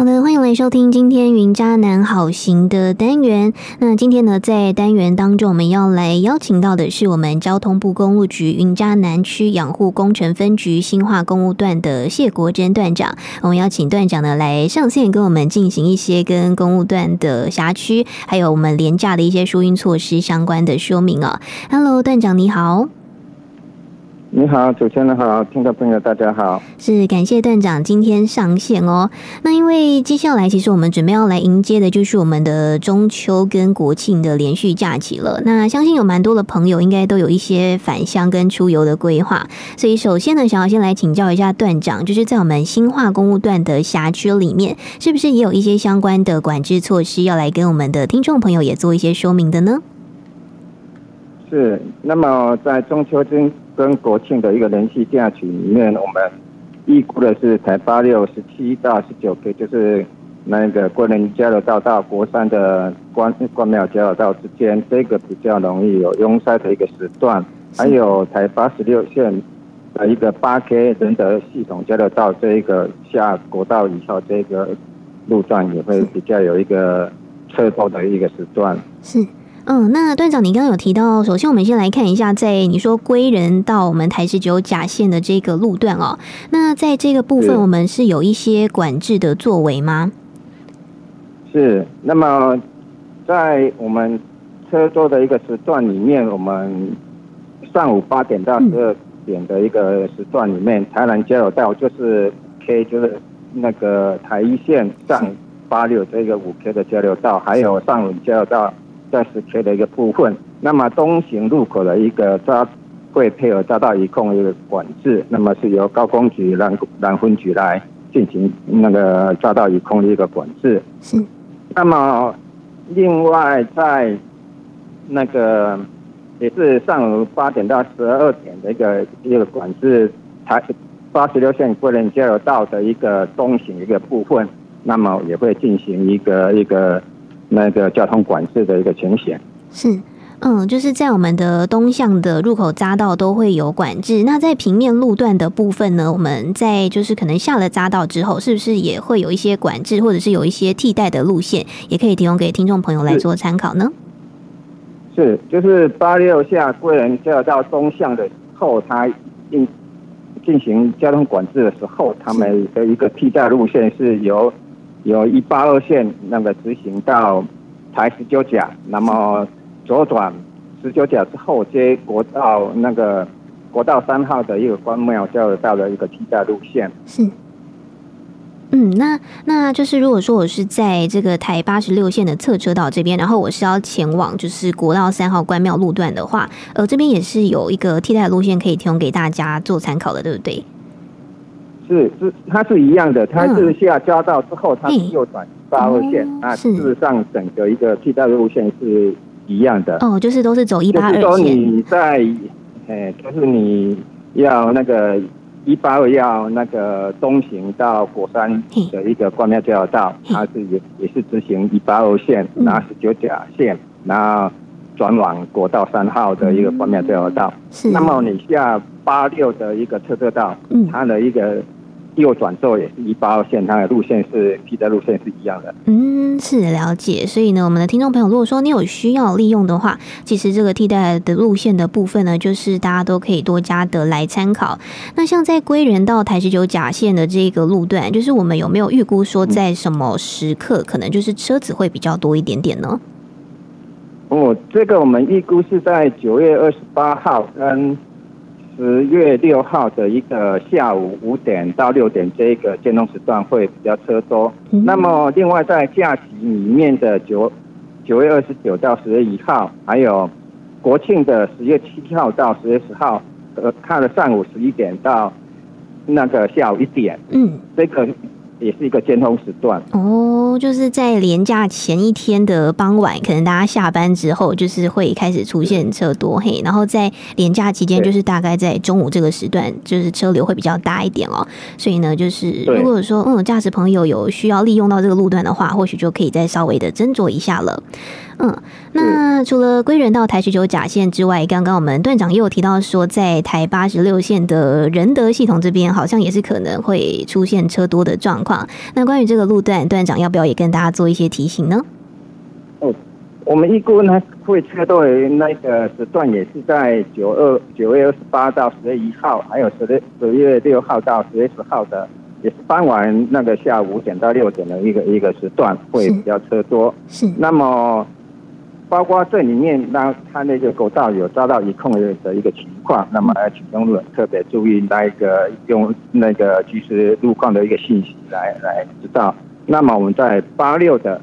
好的，欢迎来收听今天云渣男好行的单元。那今天呢，在单元当中，我们要来邀请到的是我们交通部公路局云嘉南区养护工程分局新化公路段的谢国珍段长。我们邀请段长呢来上线，跟我们进行一些跟公路段的辖区，还有我们廉价的一些疏运措施相关的说明啊。Hello，段长你好。你好，主持人好，听众朋友大家好，是感谢段长今天上线哦。那因为接下来其实我们准备要来迎接的就是我们的中秋跟国庆的连续假期了。那相信有蛮多的朋友应该都有一些返乡跟出游的规划，所以首先呢，想要先来请教一下段长，就是在我们新化公务段的辖区里面，是不是也有一些相关的管制措施要来跟我们的听众朋友也做一些说明的呢？是，那么在中秋跟跟国庆的一个连续假期里面，我们预估的是台八六十七到十九 K，就是那个归仁交流道到国三的关关庙交流道之间，这个比较容易有拥塞的一个时段，还有台八十六线的一个八 K 仁德系统交流道这一个下国道以后，这个路段也会比较有一个车多的一个时段。是。嗯，那段长，你刚刚有提到，首先我们先来看一下，在你说归仁到我们台十九甲线的这个路段哦，那在这个部分，我们是有一些管制的作为吗？是，那么在我们车多的一个时段里面，我们上午八点到十二点的一个时段里面，台南交流道就是 K，就是那个台一线上八六这个五 K 的交流道，还有上午交流道。在十 K 的一个部分，那么东行入口的一个抓会配合匝道一控一个管制，那么是由高工局南南分局来进行那个匝道一控的一个管制。是。那么另外在那个也是上午八点到十二点的一个一个管制，台八十六线桂林交流道的一个东行一个部分，那么也会进行一个一个。那个交通管制的一个情形是，嗯，就是在我们的东向的入口匝道都会有管制。那在平面路段的部分呢，我们在就是可能下了匝道之后，是不是也会有一些管制，或者是有一些替代的路线，也可以提供给听众朋友来做参考呢？是，就是八六下归仁交流道东向的时候，它进进行交通管制的时候，他们的一个替代路线是由。有一八二线那个直行到台十九甲，那么左转十九甲之后接国道那个国道三号的一个关庙交流道的一个替代路线。是，嗯，那那就是如果说我是在这个台八十六线的侧车道这边，然后我是要前往就是国道三号关庙路段的话，呃，这边也是有一个替代路线可以提供给大家做参考的，对不对？是是，它是一样的，它是下交道之后，它是右转八号线啊。事实上，整个一个替代路线是一样的。哦，就是都是走一八二线。就是说你在，哎，就是你要那个一八二要那个东行到国山的一个关庙交流道，它是也也是执行一八二线，然后十九甲线，然后转往国道三号的一个关庙交流道。是。那么你下八六的一个车车道，嗯，它的一个。右转之后也是一八二线，它的路线是替代路线是一样的。嗯，是了解。所以呢，我们的听众朋友，如果说你有需要利用的话，其实这个替代的路线的部分呢，就是大家都可以多加的来参考。那像在归仁到台十九甲线的这个路段，就是我们有没有预估说在什么时刻可能就是车子会比较多一点点呢？哦，这个我们预估是在九月二十八号跟。十月六号的一个下午五点到六点，这个交通时段会比较车多。嗯、那么，另外在假期里面的九九月二十九到十月一号，还有国庆的十月七号到十月十号，呃，看了上午十一点到那个下午一点，嗯，这个。也是一个尖峰时段哦，就是在连假前一天的傍晚，可能大家下班之后，就是会开始出现车多嘿，然后在连假期间，就是大概在中午这个时段，就是车流会比较大一点哦。所以呢，就是如果说嗯，驾驶朋友有需要利用到这个路段的话，或许就可以再稍微的斟酌一下了。嗯，那除了归仁到台十九甲线之外，刚刚我们段长也有提到说，在台八十六线的仁德系统这边，好像也是可能会出现车多的状况。况。那关于这个路段，段长要不要也跟大家做一些提醒呢？哦，我们预估呢会车多的那个时段也是在九二九月二十八到十月一号，还有十月十月六号到十月十号的，也是傍晚那个下午五点到六点的一个一个时段会比较车多。是，是那么。包括这里面，那它那个国道有遭到一控的的一个情况，那么要请用路人特别注意那一个用那个即时路况的一个信息来来知道。那么我们在八六的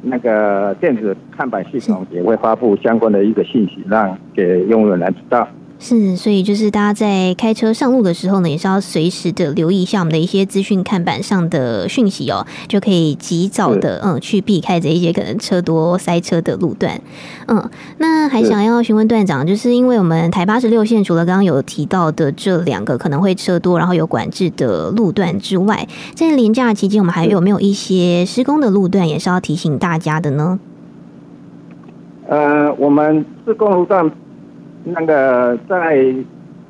那个电子看板系统也会发布相关的一个信息，让给用户来知道。是，所以就是大家在开车上路的时候呢，也是要随时的留意一下我们的一些资讯看板上的讯息哦，就可以及早的嗯去避开这一些可能车多塞车的路段。嗯，那还想要询问段长，就是因为我们台八十六线除了刚刚有提到的这两个可能会车多，然后有管制的路段之外，在连假期间我们还有没有一些施工的路段也是要提醒大家的呢？呃，我们施工路段。那个在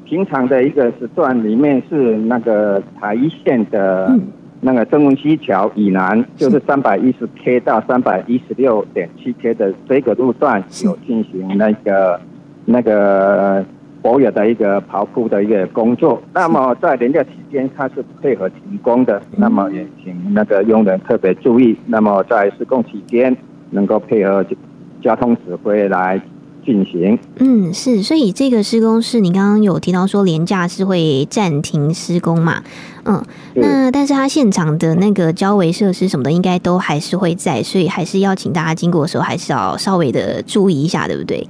平常的一个时段里面是那个台一线的，那个曾文溪桥以南，就是三百一十 K 到三百一十六点七 K 的这个路段有进行那个那个柏油的一个刨铺的一个工作。那么在连假期间，它是配合停工的。那么也请那个用人特别注意。那么在施工期间，能够配合交通指挥来。进行，嗯，是，所以这个施工是你刚刚有提到说廉价是会暂停施工嘛？嗯，那但是它现场的那个交维设施什么的，应该都还是会在，所以还是要请大家经过的时候，还是要稍微的注意一下，对不对？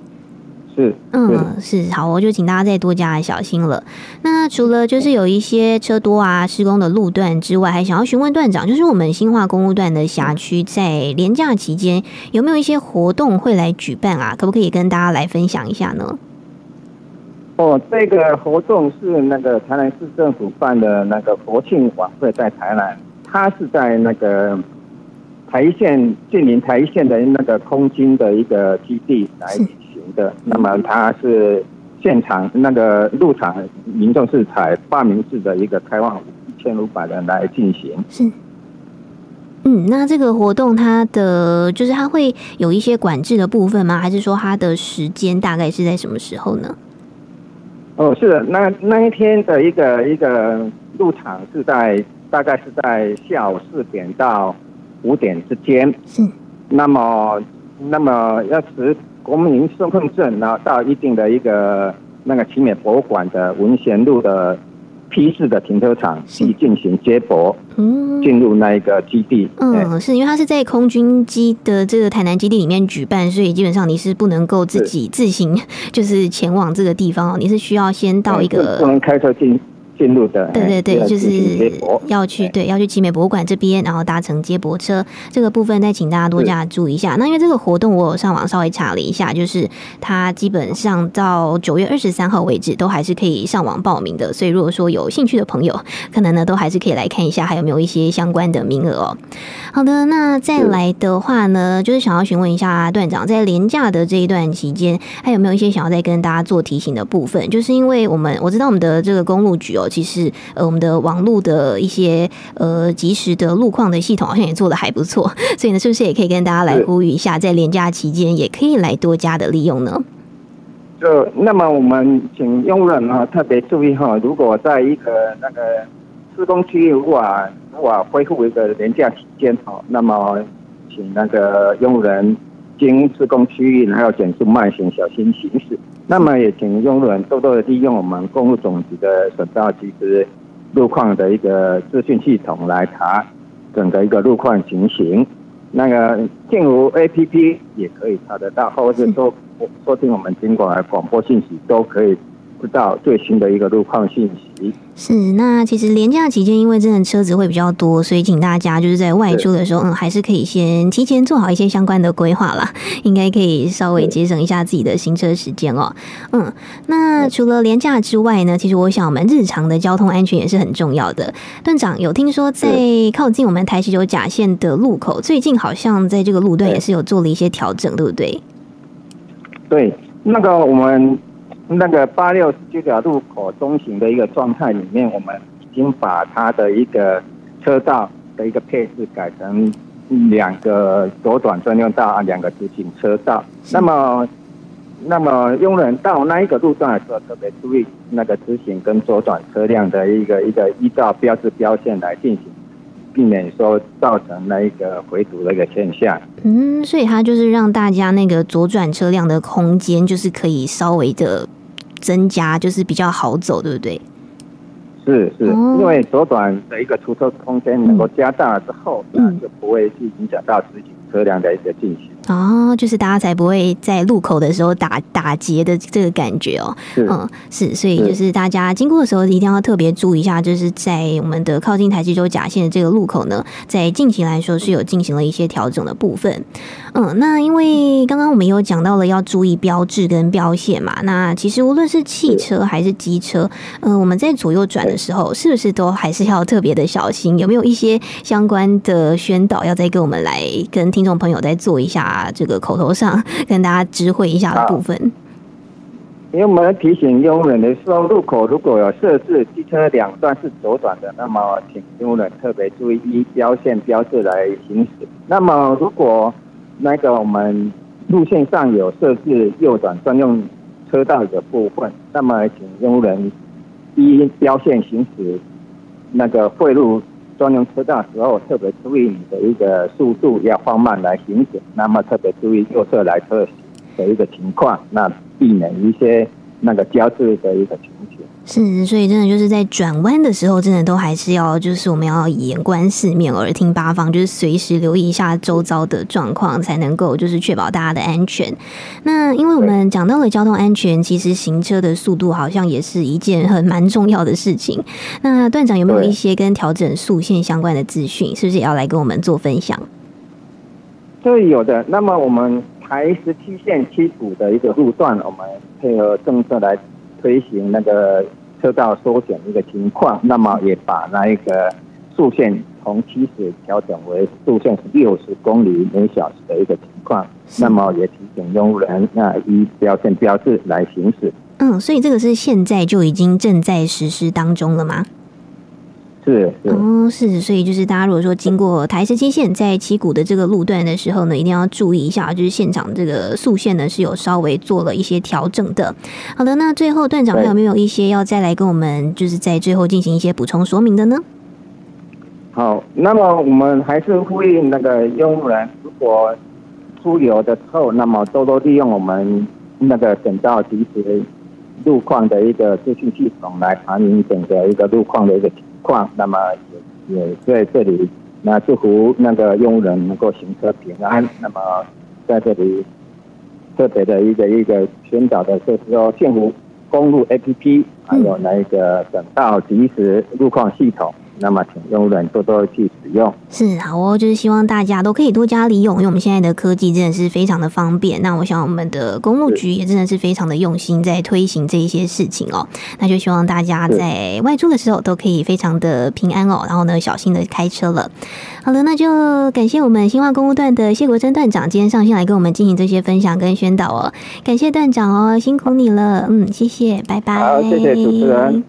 是，嗯，是好，我就请大家再多加小心了。那除了就是有一些车多啊、施工的路段之外，还想要询问段长，就是我们新化公路段的辖区在连假期间有没有一些活动会来举办啊？可不可以跟大家来分享一下呢？哦，这个活动是那个台南市政府办的那个国庆晚会，在台南，它是在那个台一线近邻台一线的那个空军的一个基地来。的，那么它是现场那个入场民众是采报名制的一个开放一千五百人来进行。是，嗯，那这个活动它的就是它会有一些管制的部分吗？还是说它的时间大概是在什么时候呢？哦，是的，那那一天的一个一个入场是在大概是在下午四点到五点之间。是，那么那么要持。国民身份证，然后到一定的一个那个奇美博物馆的文贤路的 P 四的停车场去进行接驳，嗯，进入那一个基地。嗯，是因为它是在空军基的这个台南基地里面举办，所以基本上你是不能够自己自行就是前往这个地方哦，你是需要先到一个不能开车进。进入的，对对对，就是要去对要去集美博物馆这边，然后搭乘接驳车这个部分，再请大家多加注意一下。那因为这个活动，我有上网稍微查了一下，就是它基本上到九月二十三号为止，都还是可以上网报名的。所以如果说有兴趣的朋友，可能呢都还是可以来看一下，还有没有一些相关的名额哦。好的，那再来的话呢，就是想要询问一下段长，在廉价的这一段期间，还有没有一些想要再跟大家做提醒的部分？就是因为我们我知道我们的这个公路局哦。其实，呃，我们的网络的一些呃及时的路况的系统好像也做的还不错，所以呢，是不是也可以跟大家来呼吁一下，在连假期间也可以来多加的利用呢？就那么，我们请用人啊特别注意哈，如果在一个那个施工区域无法无法恢复一个连假期间哈，那么请那个用人经施工区域还要减速慢行，小心行驶。那么也请用户人多多的利用我们公路总局的省道即时路况的一个资讯系统来查整个一个路况情形。那个进入 APP 也可以查得到，或者是说收听我们经管的广播信息都可以。知道最新的一个路况信息是。那其实廉价期间，因为真的车子会比较多，所以请大家就是在外出的时候，嗯，还是可以先提前做好一些相关的规划啦，应该可以稍微节省一下自己的行车时间哦。嗯，那除了廉价之外呢，其实我想我们日常的交通安全也是很重要的。段长有听说在靠近我们台十九甲线的路口，最近好像在这个路段也是有做了一些调整，对不对？对，那个我们。那个八六十九条路口中行的一个状态里面，我们已经把它的一个车道的一个配置改成两个左转专用道啊，两个直行车道。那么，那么用人到那一个路段的时候，特别注意那个直行跟左转车辆的一个一个依照标志标线来进行。避免说造成那一个回堵的一个现象。嗯，所以它就是让大家那个左转车辆的空间就是可以稍微的增加，就是比较好走，对不对？是是，因为左转的一个出车空间能够加大了之后，嗯、那就不会去影响到自己车辆的一个进行。哦，就是大家才不会在路口的时候打打结的这个感觉哦。嗯，是，所以就是大家经过的时候一定要特别注意一下，就是在我们的靠近台七洲甲线的这个路口呢，在近期来说是有进行了一些调整的部分。嗯，那因为刚刚我们有讲到了要注意标志跟标线嘛，那其实无论是汽车还是机车，嗯、呃，我们在左右转的时候，是不是都还是要特别的小心？有没有一些相关的宣导要再跟我们来跟听众朋友再做一下？这个口头上跟大家知会一下的部分，因为我们提醒用人的时候，路口如果有设置机车两段是左转的，那么请用人特别注意依标线标志来行驶。那么如果那个我们路线上有设置右转专用车道的部分，那么请用人依标线行驶那个汇入。专用车道时候，特别注意你的一个速度要放慢来行驶，那么特别注意右侧来车的一个情况，那避免一些那个交织的一个情形。是，所以真的就是在转弯的时候，真的都还是要，就是我们要眼观四面，耳听八方，就是随时留意一下周遭的状况，才能够就是确保大家的安全。那因为我们讲到了交通安全，其实行车的速度好像也是一件很蛮重要的事情。那段长有没有一些跟调整速限相关的资讯？是不是也要来跟我们做分享？对，有的。那么我们台十七线七股的一个路段，我们配合政策来推行那个。车道缩减一个情况，那么也把那一个速限从七十调整为速限是六十公里每小时的一个情况，那么也提醒用路人那依标线标志来行驶。嗯，所以这个是现在就已经正在实施当中了吗？是，是哦，是，所以就是大家如果说经过台十七线在七股的这个路段的时候呢，一定要注意一下，就是现场这个速线呢是有稍微做了一些调整的。好的，那最后段长还有没有一些要再来跟我们，就是在最后进行一些补充说明的呢？好，那么我们还是呼吁那个用户人，如果出游的时候，那么多多利用我们那个整道及时路况的一个资讯系统来查明整个一个路况的一个。况，那么也也在这里，那祝福那个用人能够行车平安。那么在这里特别的一个一个寻找的就是说，幸福公路 APP，还有那个省道及时路况系统。那么，请用人多多去使用。是好哦，就是希望大家都可以多加利用，因为我们现在的科技真的是非常的方便。那我想，我们的公路局也真的是非常的用心在推行这一些事情哦。那就希望大家在外出的时候都可以非常的平安哦，然后呢，小心的开车了。好了，那就感谢我们新化公路段的谢国珍段长今天上线来跟我们进行这些分享跟宣导哦。感谢段长哦，辛苦你了，嗯，谢谢，拜拜。好，谢谢主持人。